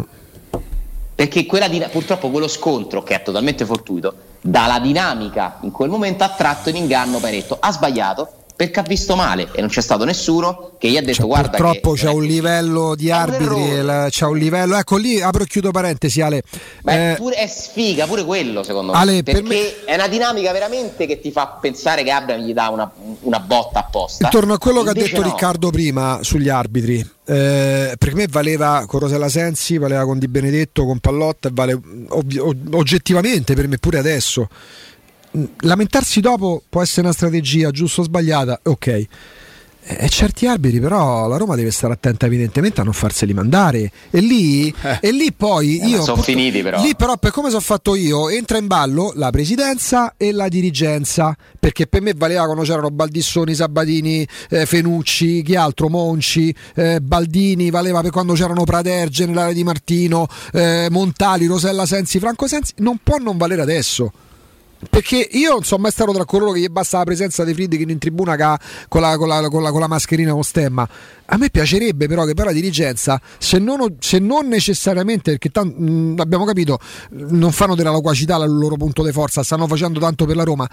Perché di, purtroppo quello scontro, che è totalmente fortuito, dalla dinamica in quel momento ha tratto in inganno Paretto. Ha sbagliato, perché ha visto male e non c'è stato nessuno che gli ha detto cioè, guarda purtroppo c'è un livello di arbitri un c'è un livello. Ecco lì apro e chiudo parentesi Ale. Beh, eh, pure, è sfiga pure quello secondo me. Ale, perché per me... è una dinamica veramente che ti fa pensare che Abram gli dà una, una botta apposta. Intorno a quello che ha detto no. Riccardo prima sugli arbitri. Eh, per me valeva con Rosella Sensi valeva con Di Benedetto con Pallotta e vale ovvi- oggettivamente per me pure adesso lamentarsi dopo può essere una strategia giusta o sbagliata, ok. E certi arbitri, però, la Roma deve stare attenta, evidentemente, a non farseli mandare. E lì, eh. e lì poi eh, io. sono finiti, però. Lì, però, per come sono fatto io, entra in ballo la presidenza e la dirigenza. Perché per me valeva quando c'erano Baldissoni, Sabatini, eh, Fenucci, chi altro, Monci, eh, Baldini, valeva per quando c'erano Prader, Generale Di Martino, eh, Montali, Rosella Sensi, Franco Sensi. Non può non valere adesso perché io non sono mai stato tra coloro che gli basta la presenza dei Friedkin in tribuna con la, con, la, con, la, con la, mascherina con stemma. A me piacerebbe però che per la dirigenza, se non, se non necessariamente, perché tanto, mh, abbiamo capito, non fanno della loquacità il loro punto di forza, stanno facendo tanto per la Roma,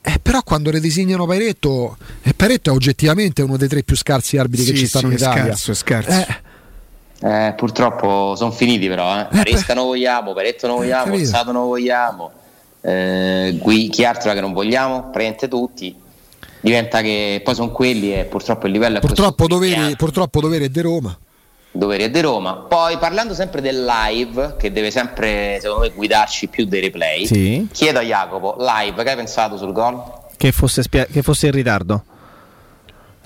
eh, però quando redesignano Paretto, eh, Paretto è oggettivamente uno dei tre più scarsi arbitri sì, che ci stanno sì, in Italia. Scarso, scarso. Eh, eh, purtroppo sono finiti però, eh. Maresca non vogliamo, Paretto non vogliamo, Sato non vogliamo eh, chi altro che non vogliamo, prende tutti. Diventa che poi sono quelli e purtroppo il livello è purtroppo doveri, purtroppo dovere è di Roma. Doveri è di Roma. Poi parlando sempre del live, che deve sempre, secondo me, guidarci più dei replay, sì. chiedo a Jacopo, live, che hai pensato sul gol? Che fosse, spia- che fosse in ritardo.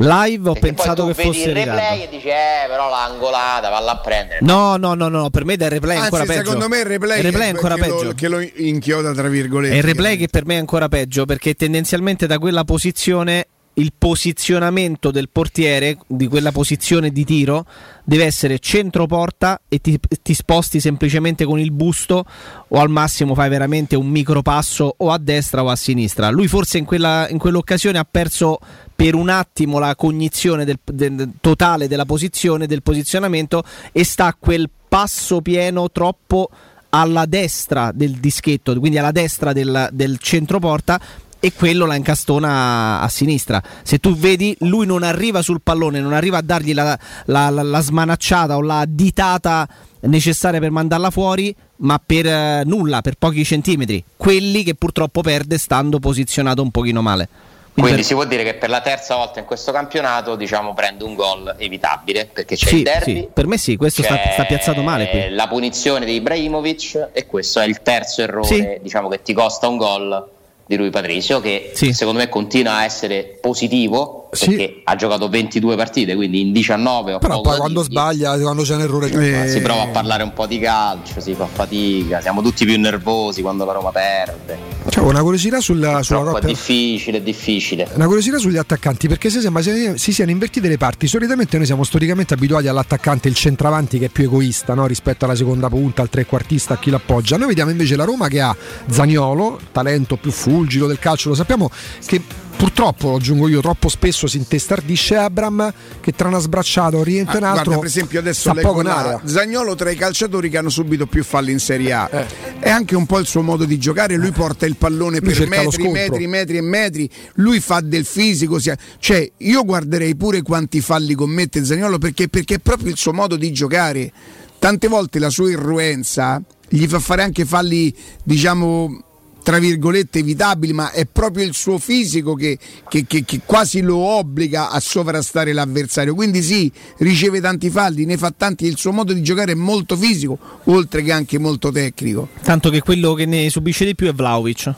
Live ho Perché pensato che fosse il replay e dici eh però l'angolata valla a prendere. No no no no per me il replay è ancora Anzi, peggio. secondo me il replay, il replay è ancora che peggio. lo, che lo inchioda tra virgolette è il replay che per me è ancora peggio perché tendenzialmente da quella posizione il posizionamento del portiere di quella posizione di tiro deve essere centro porta e ti, ti, sposti semplicemente con il busto o al massimo fai veramente un micro passo o a destra o a sinistra. Lui forse in, quella, in quell'occasione ha perso per un attimo la cognizione del, del, totale della posizione, del posizionamento e sta a quel passo pieno troppo alla destra del dischetto, quindi alla destra del, del centroporta e quello la incastona a sinistra. Se tu vedi, lui non arriva sul pallone, non arriva a dargli la, la, la, la smanacciata o la ditata necessaria per mandarla fuori, ma per eh, nulla, per pochi centimetri. Quelli che purtroppo perde stando posizionato un pochino male. Quindi per- si può dire che per la terza volta in questo campionato diciamo, prende un gol evitabile perché c'è Sì, il derby. sì, per me sì, questo sta, sta piazzato male qui. La punizione di Ibrahimovic e questo è il terzo errore Sì. diciamo, che ti costa un gol di Rui Patricio che Sì. secondo me continua a essere positivo Sì. perché ha giocato 22 partite quindi in 19 ho Però poi quando dirgli. sbaglia, quando c'è un errore, Eh, si prova a parlare un po' di calcio, si fa fatica, siamo tutti più nervosi quando la Roma perde. Cioè, una curiosità sulla, sulla Troppo è difficile, è difficile. Una curiosità sugli attaccanti perché se sembra si, si siano invertite le parti. Solitamente noi siamo storicamente abituati all'attaccante, il centravanti che è più egoista no? rispetto alla seconda punta, al trequartista, a chi l'appoggia. Noi vediamo invece la Roma che ha Zaniolo, talento più fulgido del calcio, lo sappiamo, che purtroppo, lo aggiungo io, troppo spesso si intestardisce Abram che tra una sbracciata rientra in Ah, altro. guarda, per esempio adesso leggo poco in là, area. Zagnolo tra i calciatori che hanno subito più falli in Serie A. Eh. È anche un po' il suo modo di giocare, lui porta il pallone Lui per metri, metri, metri e metri, lui fa del fisico, sia- cioè io guarderei pure quanti falli commette Zagnolo perché, perché è proprio il suo modo di giocare. Tante volte la sua irruenza gli fa fare anche falli, diciamo tra virgolette evitabili, ma è proprio il suo fisico che, che- che- che quasi lo obbliga a sovrastare l'avversario. Quindi sì, riceve tanti falli, ne fa tanti, il suo modo di giocare è molto fisico, oltre che anche molto tecnico. Tanto che quello che ne subisce di più è Vlaovic.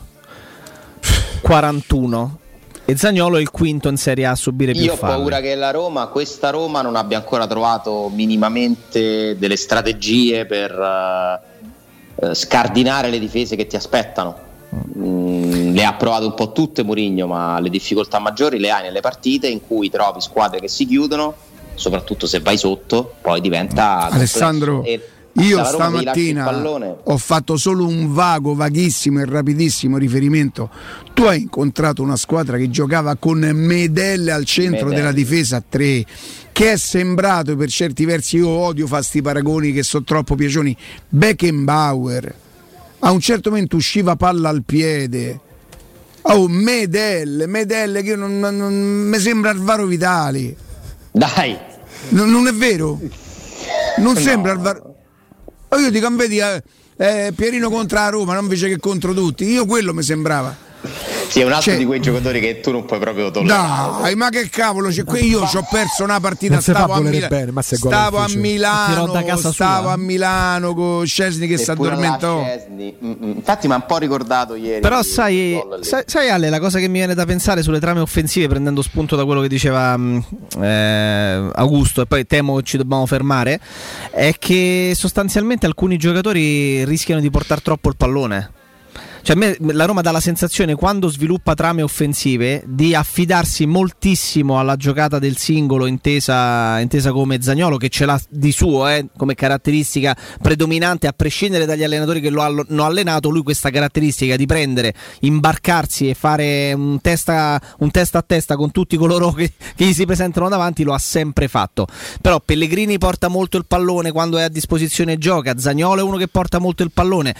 41. E Zagnolo è il quinto in Serie A a subire più Io ho falli. paura che la Roma, questa Roma, non abbia ancora trovato minimamente delle strategie per eh, scardinare le difese che ti aspettano. Mm, le ha provate un po' tutte Mourinho, ma le difficoltà maggiori le hai nelle partite in cui trovi squadre che si chiudono, soprattutto se vai sotto, poi diventa Alessandro, complesso. E io stamattina ho fatto solo un vago, vaghissimo e rapidissimo riferimento. Tu hai incontrato una squadra che giocava con Medelle al centro Medelle. della difesa a tre, che è sembrato per certi versi, io odio fare sti paragoni che sono troppo piacioni, Beckenbauer. A un certo momento usciva palla al piede. Oh, Medelle, Medelle che io non, non- non- mi sembra Alvaro Vitali. dai, Non, non è vero? Non No. sembra Alvaro. Oh, io dico, vedi, eh, eh, Pierino contro la Roma, non invece che contro tutti. Io quello mi sembrava. Sì, è un altro Cioè- di quei giocatori che tu non puoi proprio tollerare. Dai, ma che cavolo, c'è qui io ci ho perso una partita, Non si fa stavo a, Mila- bene, ma se gol stavo a Milano, da casa stavo sua. a Milano con Scesni che si addormentò. Mm, mm. Infatti mi ha un po' ricordato ieri. Però sai, sai, sai, Ale, la cosa che mi viene da pensare sulle trame offensive, prendendo spunto da quello che diceva mh, eh, Augusto, e poi temo che ci dobbiamo fermare, è che sostanzialmente alcuni giocatori rischiano di portare troppo il pallone. Cioè, a me la Roma dà la sensazione, quando sviluppa trame offensive, di affidarsi moltissimo alla giocata del singolo, intesa, intesa come Zagnolo, che ce l'ha di suo eh, come caratteristica predominante, a prescindere dagli allenatori che lo hanno allenato. Lui, questa caratteristica di prendere, imbarcarsi e fare un testa, un testa a testa con tutti coloro che, che gli si presentano davanti, lo ha sempre fatto. Però Pellegrini porta molto il pallone quando è a disposizione e gioca. Zagnolo è uno che porta molto il pallone.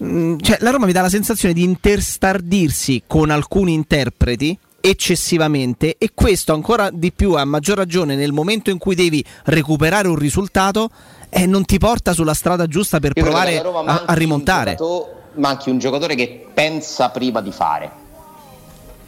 Mm, Cioè, la Roma mi dà la sensazione di interstardirsi con alcuni interpreti eccessivamente e questo ancora di più a maggior ragione nel momento in cui devi recuperare un risultato e non ti porta sulla strada giusta per Io provare a, a rimontare. Manchi un giocatore che pensa prima di fare.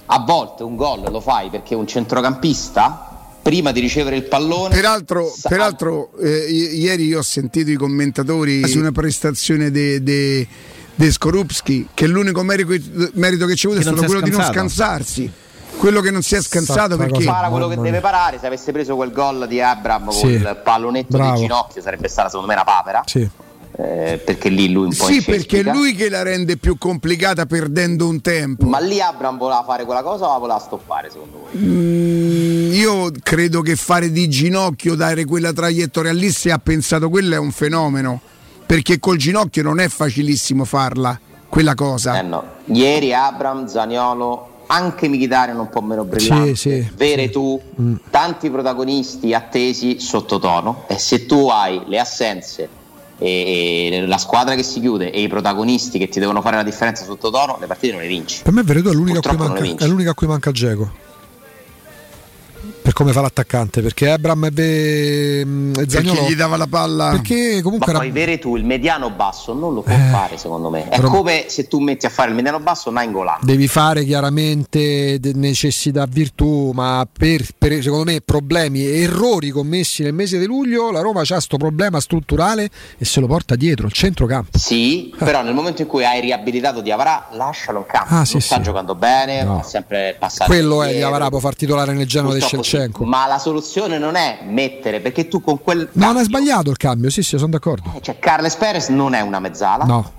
A volte un gol lo fai perché un centrocampista, prima di ricevere il pallone. Peraltro, sa- peraltro eh, i- ieri io ho sentito i commentatori su una prestazione di de, de Skorupski che l'unico merito, merito che ci ha avuto è stato si è quello di non scansato. scansarsi. Quello che non si è scansato Stata perché para quello che deve parare. Se avesse preso quel gol di Abram Sì. con il pallonetto Bravo. di ginocchio, sarebbe stata secondo me una papera. Sì. Eh, perché lì lui un po' Sì, perché è lui che la rende più complicata perdendo un tempo. Ma lì Abram voleva fare quella cosa o la voleva stoppare secondo voi? Mm, io credo che fare di ginocchio, dare quella traiettoria lì, se ha pensato quello è un fenomeno. Perché col ginocchio non è facilissimo farla, quella cosa. Eh no. Ieri Abram, Zaniolo, anche Mkhitaryan un po' meno brillante. Sì, sì, Vere sì. tu, Mm. tanti protagonisti attesi sottotono e se tu hai le assenze e, e la squadra che si chiude e i protagonisti che ti devono fare la differenza sottotono, le partite non le vinci. Per me Veretù è l'unica, a cui manca, è l'unica a cui manca Geco. Come fa l'attaccante, perché Abram e, Be... e Zagnolo perché gli dava la palla. Perché comunque Ma era... poi vere tu il mediano basso non lo può Eh, fare secondo me. È però- come se tu metti a fare il mediano basso Nainggolan. devi fare chiaramente necessità virtù, ma per, per, secondo me problemi e errori commessi nel mese di luglio, la Roma c'ha questo problema strutturale e se lo porta dietro, il centrocampo. Sì, però nel momento in cui hai riabilitato Diavara, lascialo in campo. Ah, sì, non sta sì. giocando bene, No. fa sempre passare. Quello è indietro. Diavara può far titolare nel Genoa di Purtroppo Shevchenko. Ma la soluzione non è mettere, perché tu con quel. Non cambio- è sbagliato il cambio, sì, sì, sono d'accordo. Cioè, Carles Perez non è una mezzala. No.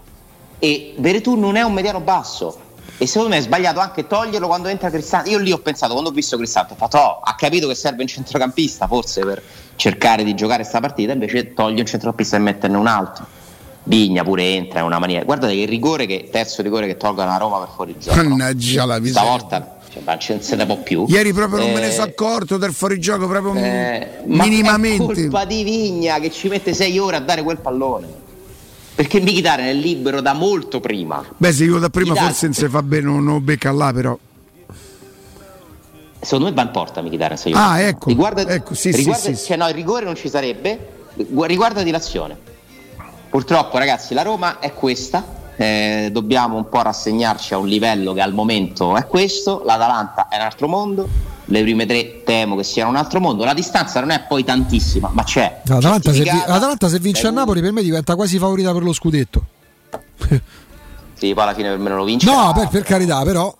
E Veretù non è un mediano basso. E secondo me è sbagliato anche toglierlo quando entra Cristante. Io lì ho pensato, quando ho visto Cristante, ho fatto, oh, ha capito che serve un centrocampista forse per cercare di giocare questa partita, invece toglie un centrocampista e metterne un altro. Vigna pure entra, è una maniera. Guardate che rigore che, terzo rigore che tolgono a Roma per fuori gioco. no? Mannaggia la miseria. Stavolta cioè, ma ce- se ne può più. Ieri proprio non me ne Eh, sono accorto del fuorigioco proprio eh, ma minimamente. è colpa di Vigna che ci mette sei ore a dare quel pallone. Perché Mkhitaryan è libero da molto prima. Beh, se io da prima dà- forse non si fa bene, non lo becca là però. Secondo me va in porta Mkhitaryan ore. Ah, ecco, Riguarda, ecco, sì, riguarda- sì, sì. Cioè, no, il rigore non ci sarebbe. Gu- Riguardati l'azione. Purtroppo, ragazzi, la Roma è questa. Eh, dobbiamo un po' rassegnarci a un livello che al momento è questo. L'Atalanta è un altro mondo. Le prime tre temo che siano un altro mondo. La distanza non è poi tantissima, ma c'è. L'Atalanta se, vi- se vince a Napoli per me diventa quasi favorita per lo scudetto. Sì, poi alla fine per me non lo vince. No, per, per carità, però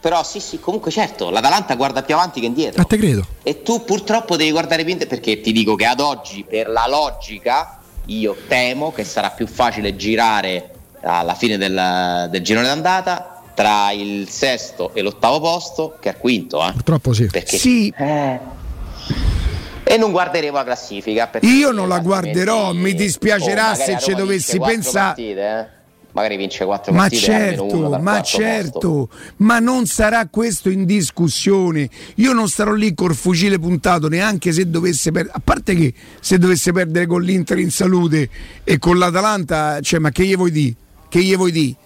Però sì, sì, comunque certo, l'Atalanta guarda più avanti che indietro. a te credo. E tu purtroppo devi guardare più indietro perché ti dico che ad oggi, per la logica, io temo che sarà più facile girare alla fine del, del girone d'andata tra il sesto e l'ottavo posto che al quinto. Eh. Purtroppo sì. Perché, Sì. eh. E non guarderemo la classifica. Io non la guarderò, mi dispiacerà Oh, se ci dovessi vince quattro pensa- partite, eh. Magari vince quattro Ma partite certo, ma certo, posto. ma non sarà questo in discussione. Io non starò lì col fucile puntato neanche se dovesse perdere, a parte che se dovesse perdere con l'Inter in salute e con l'Atalanta, cioè, ma che gli vuoi di? Che gli vuoi di?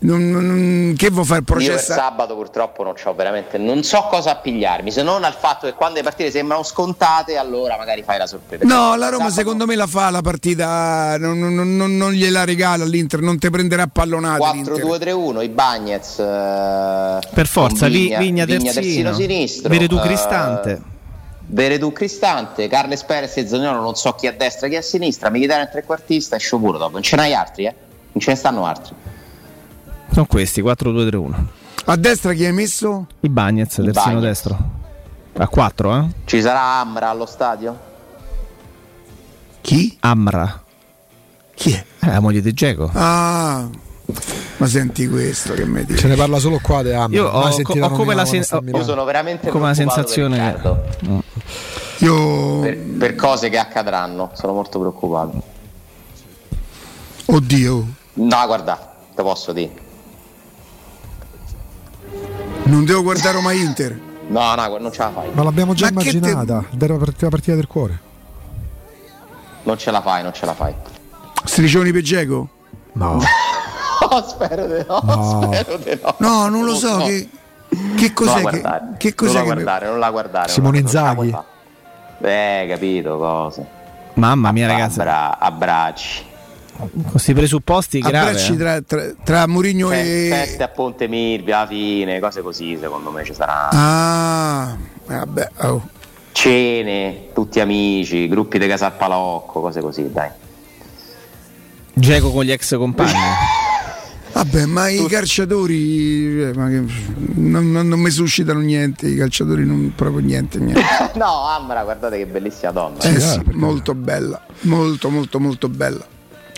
Non, non- che vuoi fare il Io processo? sabato purtroppo non c'ho veramente, non so cosa appigliarmi, se non al fatto che quando le partite sembrano scontate, allora magari fai la sorpresa. No, la Roma Sabato- secondo me la fa la partita, non, non- non- non gliela regala l'Inter, non ti prenderà pallonate. l'Inter. 4-2-3-1, i Bagnets eh, Per forza, con Vi- Vigna, terzino, terzino sinistro, Veretù eh, Cristante. Veretù Cristante, Carles Perez e Zagnolo non so chi a destra e chi a sinistra, Mkhitaryan è trequartista e sciopero dopo, non ce n'hai altri eh? Non ce ne stanno altri. Sono questi, 4-2-3-1. A destra chi hai messo? I Bagnets, I terzino Bagnets. destro. A 4, eh? Ci sarà Amra allo stadio? Chi? Amra. Chi è? Eh, la moglie di Geco. Ah, ma senti questo che mi dici? Se ne parla solo qua di Amra. Io ho- sentito ho come la sen- ho- Io sono veramente Come la per sensazione. Mm. Io, per, per cose che accadranno, sono molto preoccupato. Oddio, No, guarda, te posso dire. non devo guardare Roma Inter. No, no, non ce la fai. Ma l'abbiamo già Ma che te- immaginata. Della part- la partita del cuore. Non ce la fai, non ce la fai. Striscioni per Geco? No. Oh, spero di no, No. spero di no. No, non lo so. No. Che, che Non cos'è? la Che, che cos'è non la che guardare, non la guardare. Simone non non Inzaghi? Eh, capito cose. Mamma mia, ragazzi. Abbra- abbracci. Con questi presupposti abbracci eh. tra, tra, tra Mourinho Fe- Feste e. a Ponte Milvio alla fine, cose così, secondo me ci saranno. Ah, vabbè. oh. Cene, tutti amici, gruppi di casa al palocco, cose così, dai. Geco con gli ex compagni. Vabbè, ma i calciatori eh, ma che- non, non- non mi suscitano niente. I calciatori non proprio niente. niente. no, Amra, guardate che bellissima donna. Eh eh, sì, molto bella, molto, molto, molto bella.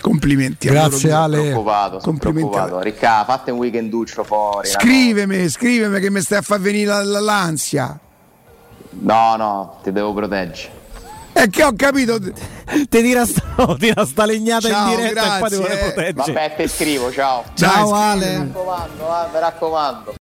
Complimenti. a Grazie. Ale. preoccupato, sono Complimenti. preoccupato. Ricca, fate un weekenduccio fuori. una Scrivimi, scrivimi che mi stai a far venire la- la- l'ansia. No, no, ti devo proteggere. E che ho capito. Ti tira sta, tira sta legnata Ciao, in diretta e poi ti grazie, vuole proteggere. Vabbè, te scrivo, ciao. Ciao scrivimi. Ale. Mi raccomando, eh, mi raccomando.